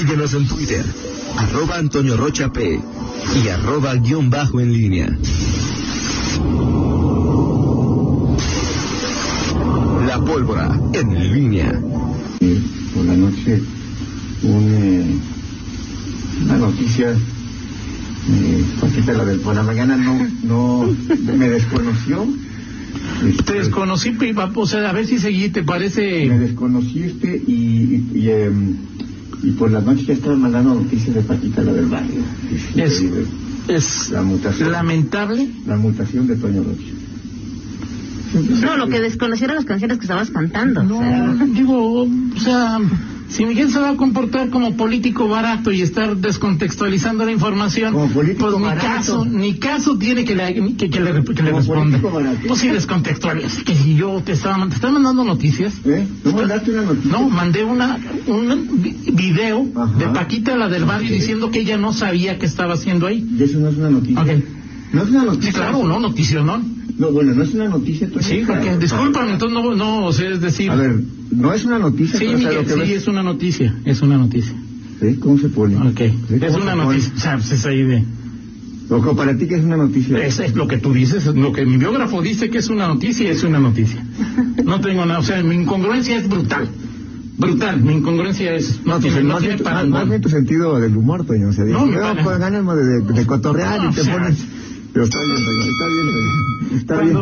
Síguenos en Twitter, arroba Antonio Rocha P y arroba guion bajo en línea. La pólvora en línea. Por la noche, un, eh, una noticia, eh, Paquita, la del por la mañana no, no me desconoció. Te desconocí, Pipa, o sea, a ver si seguí, ¿te me parece? desconociste y, y, y, em, y por la noche ya estaba mandando noticias de Paquita, la del barrio. Es, es La mutación. lamentable. La mutación de Toño Rocha. No, lo que desconocieron las canciones que estabas cantando. o sea. No, digo, o sea, si Miguel se va a comportar como político barato y estar descontextualizando la información, Como político pues ni barato. caso, ni caso tiene que le, que, que le, que le responda. Pues si descontextualizas, que si yo te estaba, te estaba mandando noticias. ¿Eh? ¿No mandaste una noticia? No, mandé una, un vi- video Ajá. de Paquita, la del barrio, Ok. diciendo que ella no sabía qué estaba haciendo ahí. Y eso no es una noticia. Ok. No es una noticia. Sí, claro, ¿no? Noticia, ¿no? No, bueno, no es una noticia. Sí, porque, discúlpame, entonces no, no, o sea, es decir... A ver, no es una noticia. Sí, Miguel, lo que sí, ves- es una noticia, es una noticia. ¿Sí? ¿Cómo se pone? Ok, ¿Sí? ¿Cómo es una noticia, o sea, pues es ahí de... Ojo, para ti que es una noticia. Es, es lo que tú dices, es lo que mi biógrafo dice que es una noticia, es una noticia. No tengo nada, o sea, mi incongruencia es brutal. Brutal, mi incongruencia es... No, tiene, no tiene tu- parangón. más bien tu sentido del humor, Toño. O sea, No, no, pues ganas de, de, cotorrear No, y te pones... Pero está bien, Toño, está bien.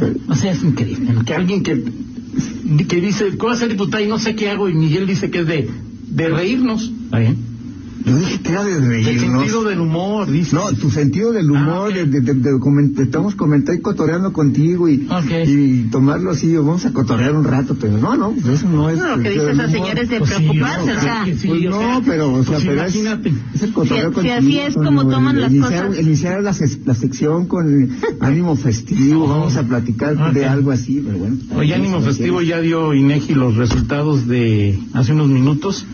Está bien. O sea, es increíble, ¿no? que alguien que, que dice, ¿cómo ser diputado y no sé qué hago? Y Miguel dice que es de, de reírnos. ¿Está bien? Yo dije que era de El reírnos. sentido del humor, dice. No, tu sentido del humor, Ah, ok. de, de, de- de coment- estamos comentando y cotorreando contigo y, Ok. y tomarlo así, vamos a cotorrear un rato, pero no, no, pues eso no es. No, lo que el dice esa señora es de Pues sí, preocuparse, no, o sea. sí, sí, Pues o no, sea, pero, o sea, pues pero es, imagínate. es el cotorreo Si- si contigo, así es como Toño, toman las iniciar, cosas. Iniciar la, ses- la sección con ánimo festivo, vamos a platicar Ok. de algo así, pero bueno. Oye, ánimo festivo ya dio INEGI los resultados de hace unos minutos.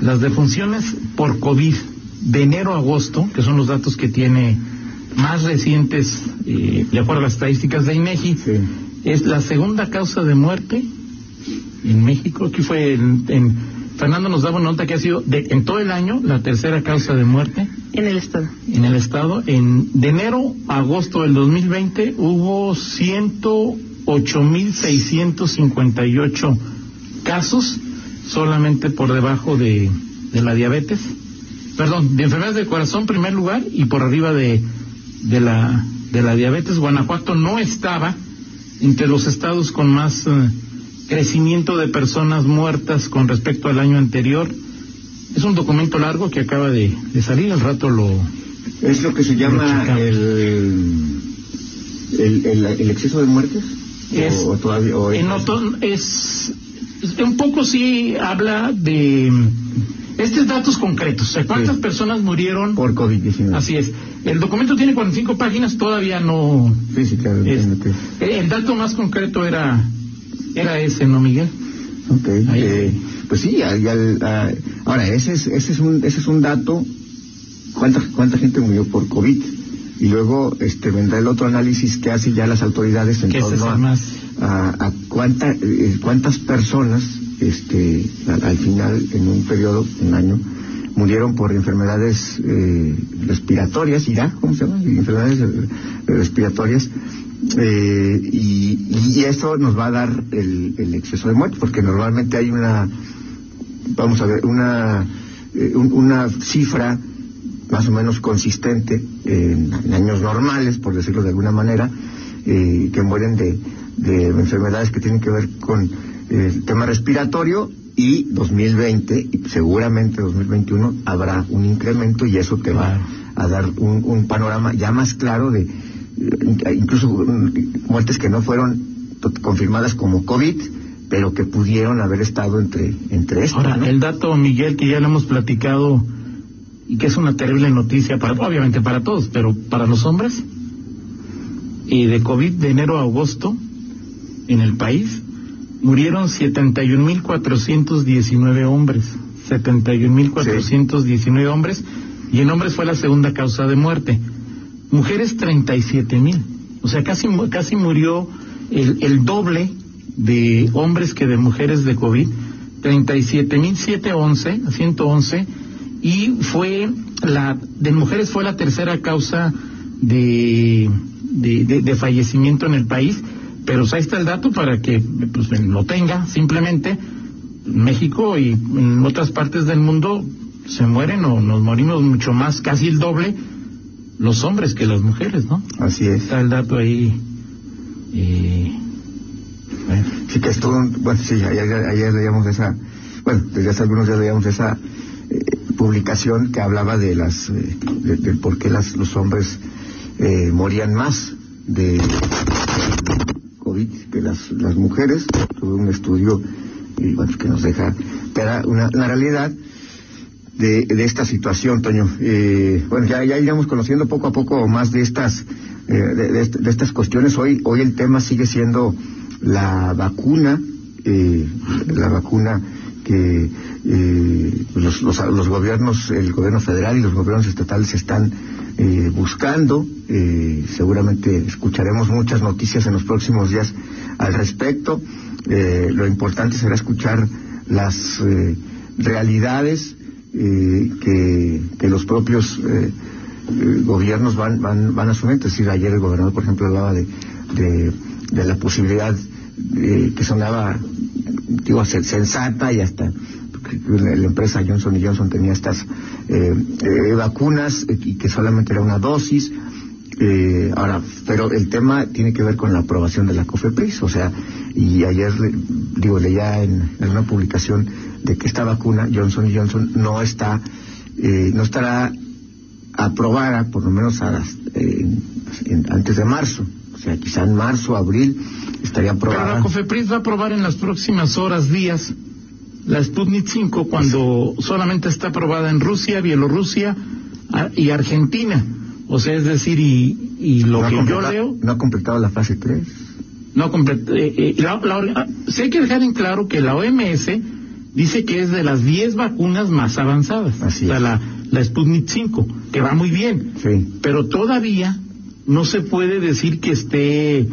Las defunciones por COVID de enero a agosto, que son los datos que tiene más recientes, eh, de acuerdo a las estadísticas de INEGI, Sí. es la segunda causa de muerte en México. Aquí fue en, en- Fernando nos daba una nota que ha sido de, en todo el año la tercera causa de muerte En el estado. en el estado. En, de enero a agosto del 2020 hubo 108.658 casos, solamente por debajo de, de la diabetes. Perdón, de enfermedades del corazón, primer lugar, y por arriba de, de, la, de la diabetes. Guanajuato no estaba entre los estados con más eh, crecimiento de personas muertas con respecto al año anterior. Es un documento largo que acaba de, de salir, al rato lo, Es lo que se llama el, el, el, el exceso de muertes. Es- o, o todavía, o En es, es- un poco sí habla de estos datos concretos. ¿cuántas Sí. personas murieron? por COVID-19. Así es. El documento tiene 45 páginas, todavía no. Sí, sí, claro, es- que- el dato más concreto era era ese, ¿no, Miguel? Ok, eh, pues sí, ah, ahora ese es, ese es un ese es un dato cuánta cuánta gente murió por COVID y luego este vendrá el otro análisis que hacen ya las autoridades en torno a, más. A, a cuánta eh, cuántas personas este al, al final en un periodo un año murieron por enfermedades eh, respiratorias irá cómo se llama enfermedades eh, respiratorias y, eso nos va a dar el, el exceso de muerte, porque normalmente hay una, vamos a ver, una, un- una cifra más o menos consistente en, en años normales, por decirlo de alguna manera, que mueren de, de enfermedades que tienen que ver con eh, el tema respiratorio y 2020 y seguramente 2021 habrá un incremento y eso te va a dar un, un panorama ya más claro de eh, incluso mm, muertes que no fueron confirmadas como COVID, pero que pudieron haber estado entre entre estos. Ahora, ¿no? el dato, Miguel, que ya lo hemos platicado y que es una terrible noticia para, obviamente para todos, pero para los hombres, y de COVID de enero a agosto en el país murieron 71.419 hombres, 71.419 hombres, y en hombres fue la segunda causa de muerte. Mujeres 37.000, o sea, casi casi murió el, el doble de hombres que de mujeres de COVID. 37.711, 111, y fue la, de mujeres fue la tercera causa de, de, de, fallecimiento en el país, pero ahí está el dato para que pues, lo tenga, simplemente México y en otras partes del mundo se mueren o nos morimos mucho más, casi el doble, los hombres que las mujeres, ¿no? Así es. Está el dato ahí. Eh, Sí, que estuvo, bueno, sí, ayer, ayer leíamos esa, bueno, desde hace algunos días leíamos esa eh, publicación que hablaba de las, eh, de, por qué las, los hombres eh, morían más de, Que las, las mujeres. Un estudio que nos deja una, una realidad de, de, esta situación, Toño. Eh, bueno, ya, ya iremos conociendo poco a poco más de estas, eh, de, estas cuestiones. Hoy, hoy el tema sigue siendo la vacuna, eh, la vacuna que los, los, gobiernos, el gobierno federal y los gobiernos estatales están eh, buscando. Eh, seguramente escucharemos muchas noticias en los próximos días al respecto. Eh, lo importante será escuchar las eh, realidades que, que, los propios gobiernos van, van, van asumiendo. Es decir, ayer el gobernador, por ejemplo, hablaba de, de, de la posibilidad eh, que sonaba, digo, sensata y hasta la, empresa Johnson Johnson tenía estas eh, eh, vacunas y que solamente era una dosis. Eh, ahora, pero el tema tiene que ver con la aprobación de la COFEPRIS, o sea, y ayer, digo, leía en, en una publicación de que esta vacuna Johnson Johnson no está, eh, no estará aprobada, por lo menos a las, eh, en, antes de marzo, o sea, quizá en marzo, abril, estaría aprobada. Pero la COFEPRIS va a aprobar en las próximas horas, días, la Sputnik 5 cuando solamente está aprobada en Rusia, Bielorrusia y Argentina. O sea, es decir, y, y lo no que yo leo... No ha completado la fase 3. No completado. Eh, eh, la, la, sí hay que dejar en claro que la OMS dice que es de las 10 vacunas más avanzadas. Así o sea, es. la, la Sputnik 5, que va muy bien. Sí. Pero todavía no se puede decir que esté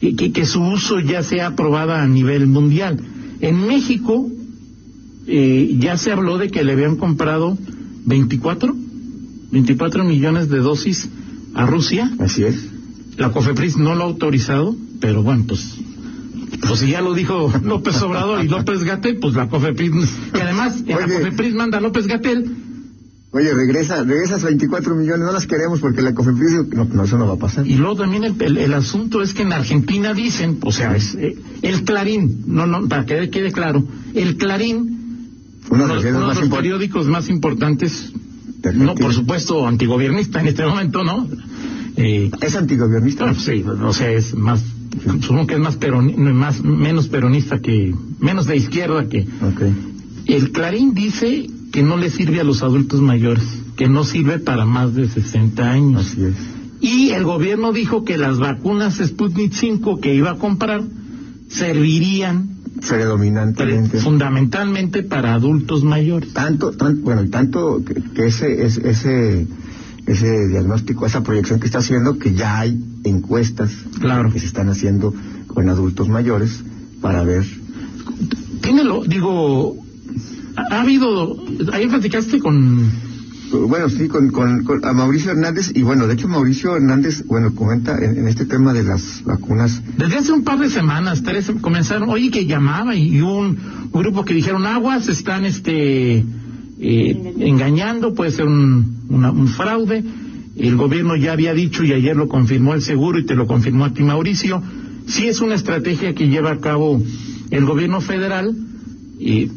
que, que, su uso ya sea aprobada a nivel mundial. En México eh, ya se habló de que le habían comprado 24, 24 millones de dosis a Rusia. Así es. La COFEPRIS no lo ha autorizado, pero bueno, pues pues si ya lo dijo López Obrador y López Gatel, pues la COFEPRIS, que además en Oye. la COFEPRIS manda a López Gatel. Oye, regresa, regresas 24 millones, no las queremos porque la COFEPRIS, no, no, eso no va a pasar. Y luego también el, el, el asunto es que en Argentina dicen, o sea, es, eh, el Clarín, no, no, para que quede claro, el Clarín, uno, de los periódicos más importantes, no, por supuesto, antigobiernista en este momento, ¿no? Eh, ¿Es antigobiernista? Sí, o sea, es más, supongo que es más, peroni, más menos peronista que, menos de izquierda que. Okay. El Clarín dice que no le sirve a los adultos mayores, que no sirve para más de 60 años. Así es. Y el gobierno dijo que las vacunas Sputnik 5 que iba a comprar servirían predominantemente fundamentalmente para adultos mayores. Tanto, bueno, tanto que, que ese, ese, ese ese diagnóstico, esa proyección que está haciendo, que ya hay encuestas claro. que se están haciendo con adultos mayores para ver. Tiene lo, digo, ha, ha habido, ahí platicaste con bueno, sí, con, con, a Mauricio Hernández, y bueno, de hecho Mauricio Hernández, bueno, comenta en, este tema de las vacunas. Desde hace un par de semanas, tres comenzaron, oye, que llamaba y un, grupo que dijeron aguas, están este eh, engañando, puede ser un, un fraude. El gobierno ya había dicho y ayer lo confirmó el seguro y te lo confirmó a ti Mauricio. Sí es una estrategia que lleva a cabo el gobierno federal. y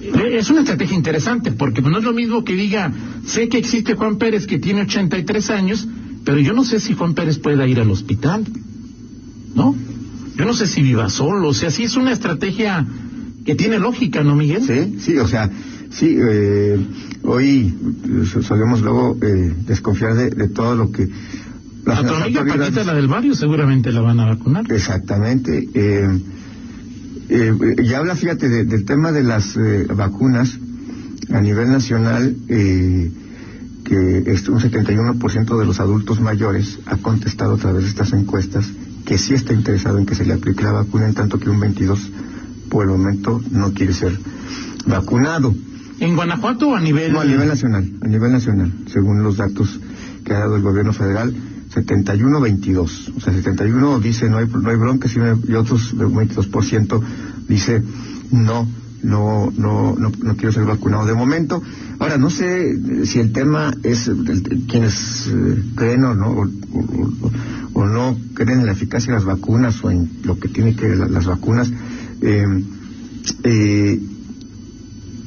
es una estrategia interesante porque no es lo mismo que diga, sé que existe Juan Pérez que tiene 83 años, pero yo no sé si Juan Pérez pueda ir al hospital, ¿no? Yo no sé si viva solo, o sea, sí es una estrategia que tiene lógica, ¿no, Miguel? Sí, sí, o sea, sí, eh, hoy solemos luego eh, desconfiar de, de, todo lo que... Las, a tu amiga Paquita, la del barrio, seguramente la van a vacunar. Exactamente. Eh, eh, y habla, fíjate, de, del tema de las eh, vacunas a nivel nacional, eh, que es un 71% de los adultos mayores ha contestado a través de estas encuestas que sí está interesado en que se le aplique la vacuna, en tanto que un 22% por el momento no quiere ser vacunado. ¿En Guanajuato o a nivel...? No, a nivel nacional, a nivel nacional, según los datos que ha dado el gobierno federal, 71-22. O sea, 71 dice no hay, no hay bronca y otros, un 22% dice no, no, no, no, no quiero ser vacunado de momento. Ahora, no sé si el tema es quienes eh, creen o no, o, no creen en la eficacia de las vacunas o en lo que tiene que ver las vacunas. Eh, eh,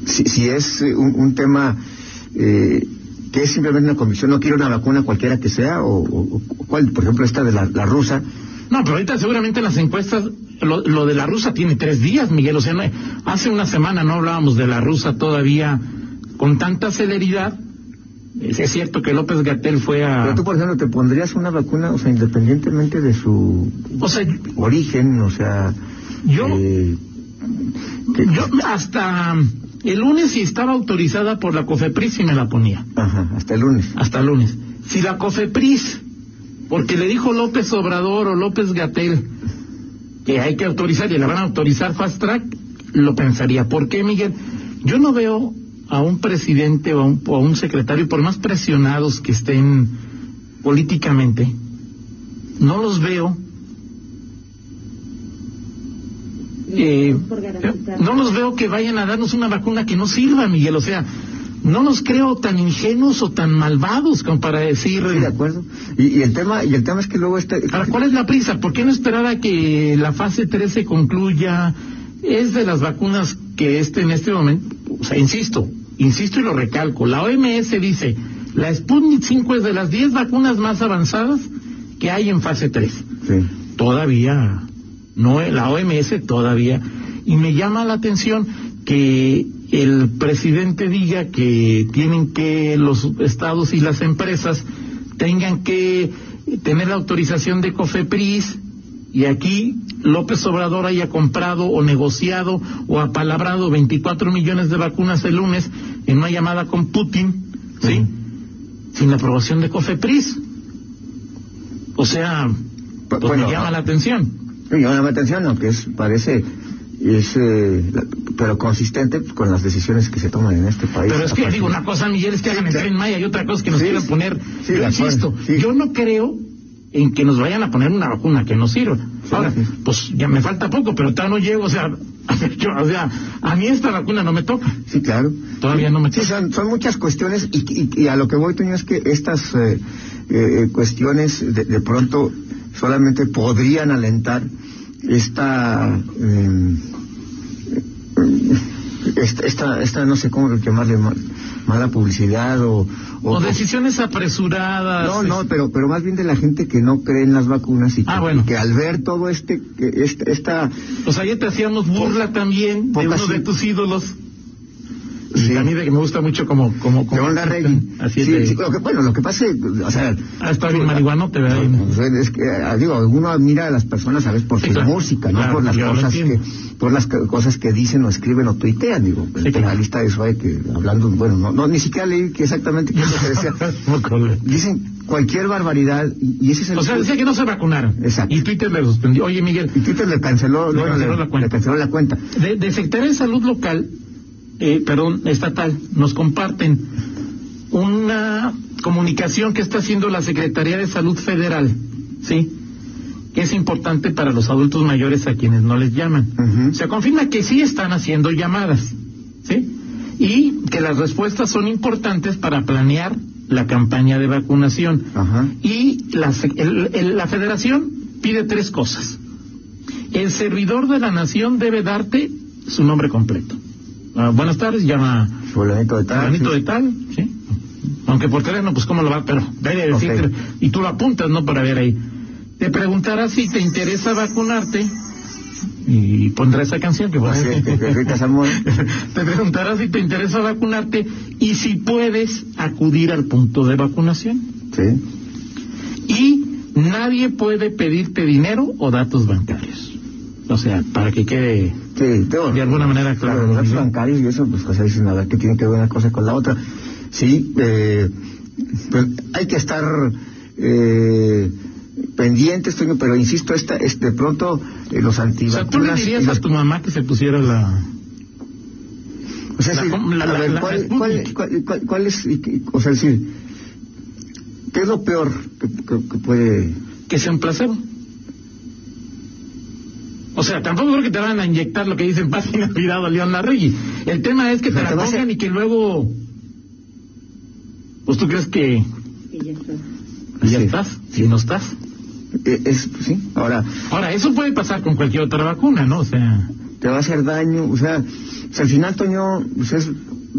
si, si, es un, un tema eh, que es simplemente una convicción, no quiero una vacuna cualquiera que sea, o, cuál, por ejemplo, esta de la, rusa. No, pero ahorita seguramente las encuestas, lo, de la rusa tiene tres días, Miguel, o sea, hace una semana no hablábamos de la rusa todavía con tanta celeridad. Es cierto que López Gatel fue a... Pero tú, por ejemplo, te pondrías una vacuna, o sea, independientemente de su o sea, origen, o sea... Yo... Eh, yo hasta el lunes si estaba autorizada por la COFEPRIS y me la ponía. Ajá, hasta el lunes. Hasta el lunes. Si la COFEPRIS, porque le dijo López Obrador o López Gatel que hay que autorizar y la van a autorizar fast track, lo pensaría. ¿Por qué, Miguel? Yo no veo a un presidente o a un, o a un secretario, por más presionados que estén políticamente, no los veo eh, no los veo que vayan a darnos una vacuna que no sirva, Miguel. O sea, no los creo tan ingenuos o tan malvados como para decir. de acuerdo. Y, el tema y el tema es que luego está. ¿Cuál es la prisa? ¿Por qué no esperar a que la fase 3 se concluya? Es de las vacunas que este en este momento, o sea, insisto, insisto y lo recalco. La OMS dice la Sputnik 5 es de las 10 vacunas más avanzadas que hay en fase 3. Sí. Todavía no la OMS todavía. Y me llama la atención que el presidente diga que tienen que los estados y las empresas tengan que tener la autorización de COFEPRIS y aquí López Obrador haya comprado o negociado o apalabrado 24 millones de vacunas el lunes en una llamada con Putin, ¿sí? Sin la aprobación de COFEPRIS. O sea, pues me llama la atención me llama la atención, aunque es, parece, es, eh, pero consistente con las decisiones que se toman en este país. Pero es que digo una cosa, Miguel, es que hagan el tren Maya y otra cosa que nos quieran poner. yo insisto, yo no creo en que nos vayan a poner una vacuna que no sirva. Ahora, pues ya me falta poco, pero todavía no llego, o sea, a, o sea, a mí esta vacuna no me toca. Sí, claro. Todavía no me toca. Sí, son, muchas cuestiones y, a lo que voy, Toño, es que estas eh, eh, cuestiones de pronto solamente podrían alentar esta, eh, esta, esta, no sé cómo llamarle mala publicidad o, o, decisiones apresuradas. No, no, pero pero más bien de la gente que no cree en las vacunas y ah, que, al ver todo este, este esta, sea, ya te hacíamos burla también de uno de tus ídolos Sí. A mí de que me gusta mucho como... como, como John Así sí, sí, lo que, bueno, lo que pasa o sea... Ah, está bien marihuanote, ¿verdad? No, es que, ah, digo, uno admira a las personas, ¿sabes? Por su música, no por las cosas que por las cosas que dicen o escriben o tuitean, digo. el penalista de eso hay que, hablando, bueno, no, no ni siquiera leí que exactamente qué es lo que decía. dicen cualquier barbaridad y, ese es el... O sea, decía que no se vacunaron. Exacto. Y Twitter le suspendió. Oye, Miguel... Y Twitter le canceló, le, canceló, la cuenta. le canceló la cuenta. De, de Secretaría de Salud Local eh, perdón, estatal, nos comparten una comunicación que está haciendo la Secretaría de Salud Federal, ¿sí? Que es importante para los adultos mayores a quienes no les llaman. Se confirma que sí están haciendo llamadas, ¿sí? Y que las respuestas son importantes para planear la campaña de vacunación. Y la, la federación pide tres cosas. El servidor de la nación debe darte su nombre completo. Ah, buenas tardes, llama fulanito de tal. Fulanito de tal, sí. Aunque por teléfono, pues cómo lo va, pero debe decirte, y tú lo apuntas, ¿no? Para ver ahí. Te preguntará si te interesa vacunarte y pondrá esa canción que va Te preguntará si te interesa vacunarte y si puedes acudir al punto de vacunación. Sí. Y nadie puede pedirte dinero o datos bancarios. O sea, para que quede Sí, de alguna manera, claro. Los datos bancarios y eso, pues, cosas dicen, a ver, que tiene que ver una cosa con la otra. Sí, eh, pues hay que estar, eh, pendientes, pero insisto, esta, es de pronto eh, los O sea, antivacunas... tú le dirías a tu mamá que se pusiera la... o sea, la sí, com- la- a ver, la- ¿cuál, cuál, Sputnik. cuál- cuál- cuál es, qué- o sea, decir, ¿qué es lo peor que, que- que puede... que sea un placebo. O sea, tampoco creo que te van a inyectar lo que dicen página virado a León Larregui. El tema es que te la pongan y que luego... Pues tú crees que ya Sí. estás, si no estás. eh, Es, sí, ahora, Ahora, eso puede pasar con cualquier otra vacuna, ¿no? O sea... te va a hacer daño, o sea, o sea, al final, Toño, pues es...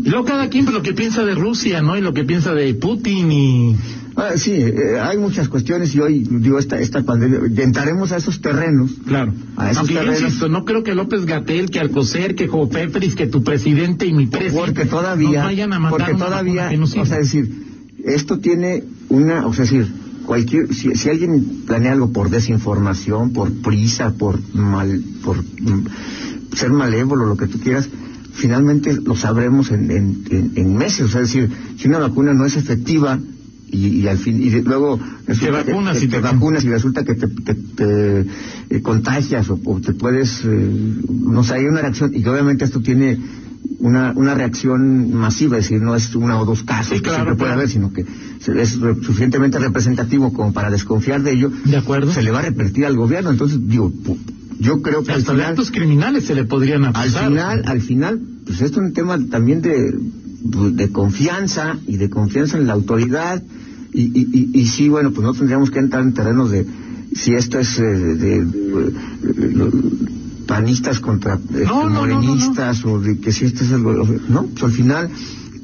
y luego cada quien pues, lo que piensa de Rusia, ¿no? Y lo que piensa de Putin y... Ah, sí, eh, hay muchas cuestiones y hoy, digo, esta, esta pandemia, entraremos a esos terrenos. Claro. A esos Aunque terrenos. insisto, no creo que López Gatel, que Alcocer, que Jopepris, que tu presidente y mi presidente Porque todavía, nos vayan a mandar porque todavía, que o sea, decir, esto tiene una, o sea, decir, cualquier, si, si alguien planea algo por desinformación, por prisa, por mal, por mm, ser malévolo, lo que tú quieras, finalmente lo sabremos en, en, en- en meses, o sea, decir, si una vacuna no es efectiva y, y al fin, y luego que- vacunas que y te te- vacunas y resulta que te, te- te, eh, contagias o, o te puedes, eh, no sé, hay una reacción y que obviamente esto tiene una, una reacción masiva, es decir, no es una o dos casos Sí, que siempre puede claro. haber, sino que es suficientemente representativo como para desconfiar de ello, De acuerdo. se le va a repetir al gobierno. Entonces, digo, yo creo que al Hasta final, actos criminales se le podrían al acusar. final, al final, pues esto es un tema también de, de confianza y de confianza en la autoridad y, y, y, y sí, bueno, pues no tendríamos que entrar en terrenos de si esto es eh, de, de- lo- panistas contra este, No, no, no, no, morenistas o de que si esto es algo, no, pues al final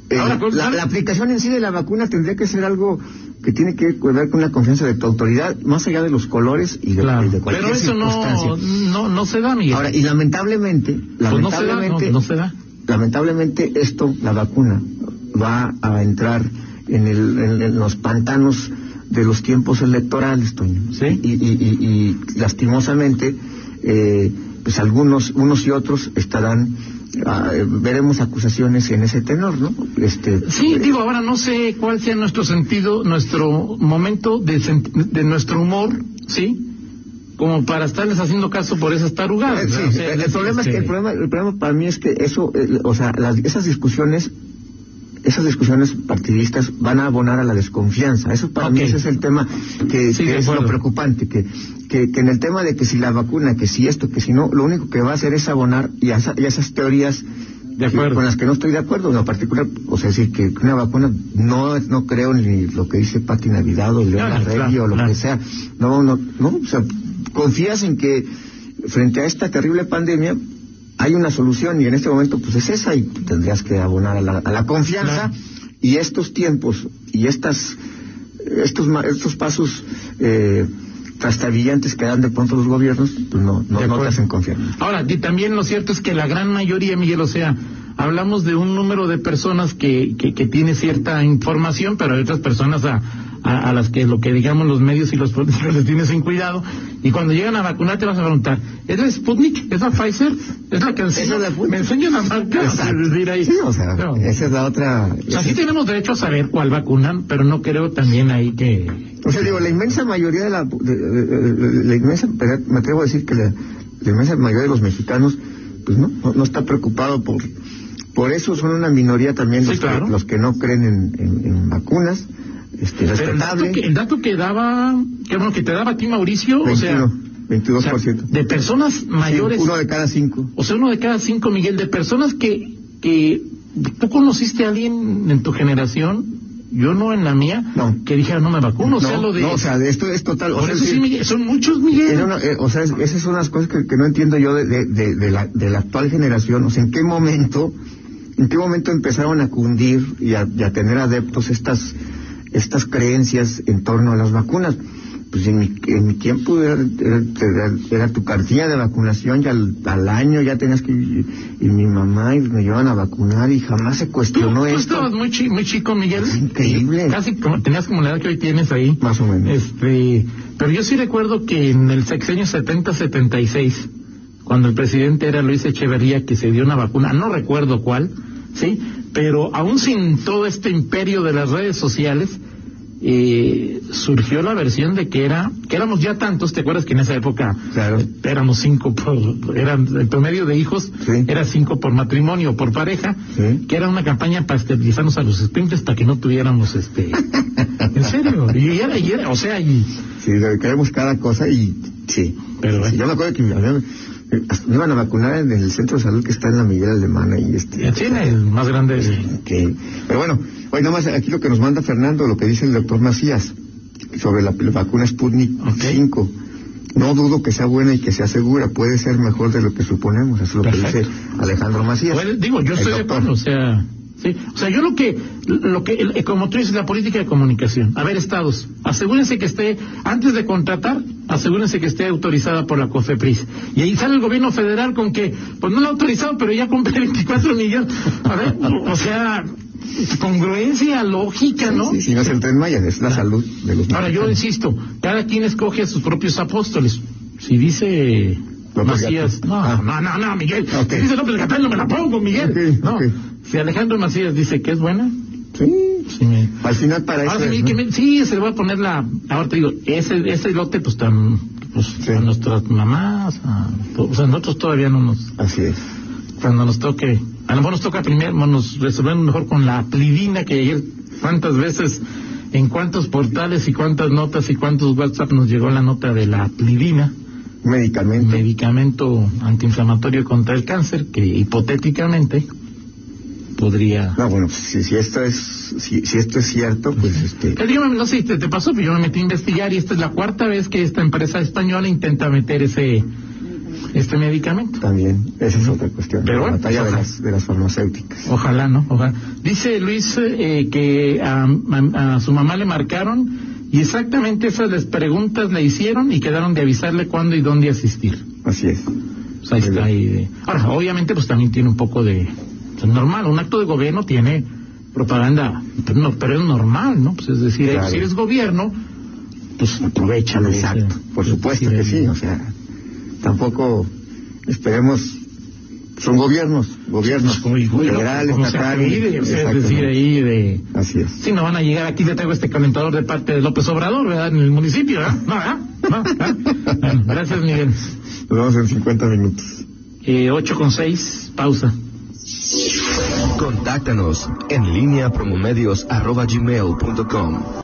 eh, Ahora, pues, la, aplicación en sí de la vacuna tendría que ser algo que tiene que ver con la confianza de tu autoridad, más allá de los colores y de, Claro. y de cualquier Pero eso circunstancia. no, no, no se da, Miguel. Ahora, y lamentablemente, Pues no se da, lamentablemente, esto, la vacuna, va a entrar en, el, en, en los pantanos de los tiempos electorales, Toño. Sí. Y, y, y- y lastimosamente, eh, pues algunos, unos y otros estarán, ah, eh, veremos acusaciones en ese tenor, ¿no? Este, Sí, digo, ahora no sé cuál sea nuestro sentido, nuestro momento de, de nuestro humor, ¿sí? Como para estarles haciendo caso por esas tarugadas. Sí, ¿verdad? O sea, el, el problema es que el problema, el problema para mí es que eso, o sea, las- esas discusiones, esas discusiones partidistas van a abonar a la desconfianza. Eso para mí Ok. ese es el tema que, Sí, que es lo preocupante, que, que, que en el tema de que si la vacuna, que si esto, que si no, lo único que va a hacer es abonar y a, y a esas teorías De acuerdo. con las que no estoy de acuerdo, en particular, o sea, decir que una vacuna, no no creo ni lo que dice Pati Navidad o León Claro, o lo claro. que sea, no, no, no, o sea, confías en que frente a esta terrible pandemia hay una solución y en este momento pues es esa y tendrías que abonar a la, a la confianza. Claro. y estos tiempos y estas estos estos pasos eh, trastabillantes que dan de pronto los gobiernos pues no no, no te hacen confiar Ahora, y también lo cierto es que la gran mayoría, Miguel, o sea, hablamos de un número de personas que, que, que tiene cierta información, pero hay otras personas a, a, a las que lo que digamos los medios y los políticos les tienen sin cuidado, y cuando llegan a vacunar te vas a preguntar, ¿es la Sputnik? ¿Es la Pfizer? ¿Es la que enseña? la. Me enseña la marca. Exacto. Es decir, ahí- sí o sea No. esa es la otra O sea, sí tenemos derecho a saber cuál vacunan, pero no creo también ahí que... O sea, digo, la inmensa mayoría de la... de- de- de- la inmensa, me atrevo a decir que la, la inmensa mayoría de los mexicanos, pues no, no, no está preocupado por... Por eso son una minoría también Sí, los, claro. que, los que no creen en, en- en vacunas, este, Pero el dato, respetable. que, el dato que daba, que bueno, que te daba a ti Mauricio, o sea, 21, o sea, 22%. de personas mayores, Sí, uno de cada cinco. o sea, uno de cada cinco, Miguel, de personas que, que tú conociste a alguien en tu generación, yo no en la mía, No. que dijera no me vacuno, o sea, lo de... no, o sea, esto es total. o sea, eso es sí, decir, Miguel, son muchos, Miguel. Una- eh, o sea, es- esas son las cosas que, que no entiendo yo de, de, de- de la, de la actual generación. O sea, ¿en qué momento, en qué momento empezaron a cundir y a, y a tener adeptos estas, estas creencias en torno a las vacunas? Pues en mi, en mi tiempo era, era- era- era tu cartilla de vacunación y al, al año ya tenías que ir, y mi mamá y me llevaban a vacunar y jamás se cuestionó tú esto. estabas muy, chi- muy chico, Miguel. Es increíble. Casi como, tenías como la edad que hoy tienes ahí. Más o menos. Este, pero yo sí recuerdo que en el sexenio 70-76, cuando el presidente era Luis Echeverría, que se dio una vacuna, no recuerdo cuál, ¿sí? Pero aún sin todo este imperio de las redes sociales, eh, surgió la versión de que era que éramos ya tantos, ¿te acuerdas que en esa época Claro. eh, éramos cinco por eran el promedio de hijos Sí. era cinco por matrimonio o por pareja, Sí. que era una campaña para esterilizarnos a los esprinkles para que no tuviéramos este en serio, y era, y era, o sea, y Sí, queremos cada cosa y sí. Pero, Sí, yo me acuerdo que me, iban a vacunar en el centro de salud que está en la Miguel Alemana y este. tiene el más grande que- pero bueno, hoy nada más aquí lo que nos manda Fernando, lo que dice el doctor Macías sobre la, la vacuna Sputnik Ok. 5. No dudo que sea buena y que sea segura, puede ser mejor de lo que suponemos, eso es lo que dice Alejandro Macías. Bueno, digo, yo estoy de acuerdo, o sea, sí, o sea, yo lo que, lo que, el- como tú dices, la política de comunicación. A ver, estados, asegúrense que esté, antes de contratar, asegúrense que esté autorizada por la COFEPRIS. Y ahí sale el gobierno federal con que, pues no lo ha autorizado, pero ya compré 24 millones. A ver, o sea, congruencia, lógica, ¿no? Sí, sí, no es el tren Maya, es la salud de los Ahora, yo insisto, cada quien escoge a sus propios apóstoles. Si dice Macías, no, Ah. no, no, no, Miguel. Si dice López Gatell, no me la pongo, Miguel. No. Si Alejandro Macías dice que es buena, Sí, sí me... al final para eso sí, es, que ¿no? me- sí, se le va a poner la... Ahora te digo, ese, ese lote, pues, tan, pues Sí. a nuestras mamás, a, o sea, nosotros todavía no nos... Así es. Cuando nos toque, a lo mejor nos toca primero, nos resolvemos mejor con la plidina que ayer, cuántas veces, en cuántos portales y cuántas notas y cuántos WhatsApp nos llegó la nota de la plidina, Medicamento. medicamento antiinflamatorio contra el cáncer, que hipotéticamente podría... No, bueno, pues, si, si esto es si, si esto es cierto, pues este Eh, dígame, no sé si te, te pasó, pero yo me metí a investigar y esta es la cuarta vez que esta empresa española intenta meter ese este medicamento. también esa es otra cuestión. Pero la batalla de ojalá. las de las farmacéuticas. Ojalá, ¿no? Ojalá. Dice Luis eh, que a, a- a su mamá le marcaron y exactamente esas les preguntas le hicieron y quedaron de avisarle cuándo y dónde asistir. Así es. Pues ahí está. Ahí de- Ahora, obviamente, pues también tiene un poco de... Es normal, un acto de gobierno tiene propaganda, pero, no, pero es normal, ¿no? Pues es decir, Claro. si eres gobierno, pues aprovechalo. Exacto. Por es supuesto que sí, o sea, tampoco esperemos son gobiernos, gobiernos pues, como- como- federal, como se estatal, apellide, o sea, es decir, ahí de... Así es. Sí, no van a llegar aquí, le traigo este calentador de parte de López Obrador, ¿verdad? En el municipio, ¿verdad? No, ¿verdad? No, ¿verdad? Bueno, gracias, Miguel. Nos vemos en 50 minutos. Eh, 8 con 6, pausa. Contáctanos en línea promomedios